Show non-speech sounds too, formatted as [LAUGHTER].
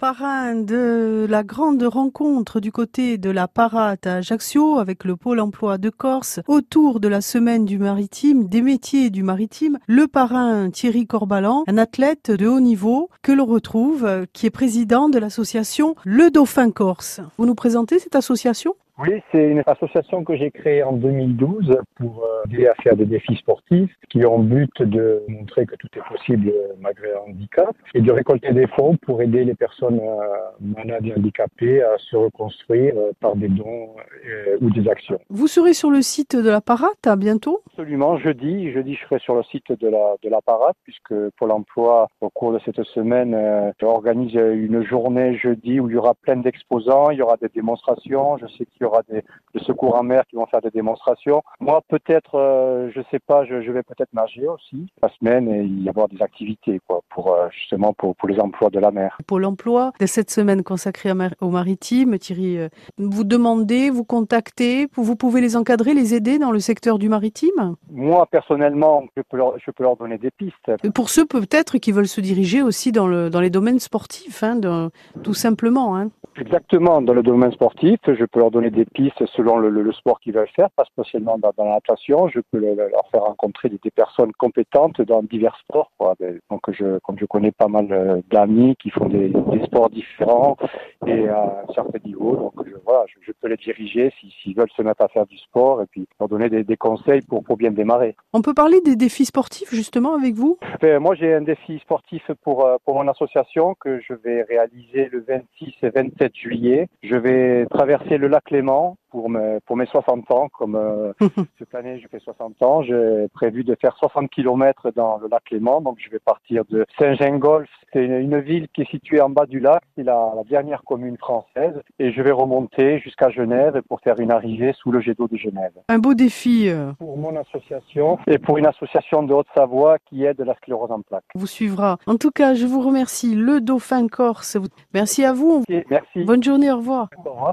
parrain de la grande rencontre du côté de la Parate à Ajaccio avec le pôle emploi de Corse autour de la semaine du maritime, des métiers du maritime, le parrain Thierry Corbalan, un athlète de haut niveau que l'on retrouve, qui est président de l'association Le Dauphin Corse. Vous nous présentez cette association? Oui, c'est une association que j'ai créée en 2012 pour euh, aider à faire des défis sportifs qui ont but de montrer que tout est possible malgré un handicap et de récolter des fonds pour aider les personnes euh, malades et handicapées à se reconstruire euh, par des dons ou des actions. Vous serez sur le site de la Parate à bientôt? Absolument, jeudi. Jeudi, je serai sur le site de la, de la Parate puisque Pôle emploi, au cours de cette semaine, organise une journée jeudi où il y aura plein d'exposants, il y aura des démonstrations. Je sais qu'il aura aura des, secours en mer qui vont faire des démonstrations. Moi, peut-être, euh, je sais pas, je, vais peut-être nager aussi la semaine et y avoir des activités quoi, pour euh, justement pour, pour, les emplois de la mer. Pour l'emploi de cette semaine consacrée au maritime, Thierry, euh, vous demandez, vous contactez, vous pouvez les encadrer, les aider dans le secteur du maritime? Moi, personnellement, je peux leur, je peux leur donner des pistes. pour ceux peut-être qui veulent se diriger aussi dans, le, dans les domaines sportifs, hein, tout simplement. Hein. Exactement, dans le domaine sportif, je peux leur donner des pistes selon le, sport qu'ils veulent faire, pas spécialement dans, la natation. Je peux leur faire rencontrer des, personnes compétentes dans divers sports. Ben, donc, je, comme je connais pas mal euh, d'amis qui font des, sports différents et à un certain niveau, donc voilà, je, peux les diriger s'ils veulent se mettre à faire du sport et puis leur donner des, conseils pour, pour bien démarrer. On peut parler des défis sportifs justement avec vous? Ben, Moi, j'ai un défi sportif pour, euh, pour mon association que je vais réaliser le 26 et 27 juillet. Je vais traverser le lac Léman pour, pour mes 60 ans. Comme euh, [LAUGHS] cette année, je fais 60 ans, j'ai prévu de faire 60 km dans le lac Léman. Donc, je vais partir de Saint-Gingolf. C'est une, ville qui est située en bas du lac. C'est la, dernière commune française. Et je vais remonter jusqu'à Genève pour faire une arrivée sous le jet d'eau de Genève. Un beau défi. Euh. Pour mon association et pour une association de Haute-Savoie qui aide la sclérose en plaques. Vous suivra. En tout cas, je vous remercie. Le Dauphin Corse. Merci à vous. merci. Bonne journée. Au revoir. Au revoir.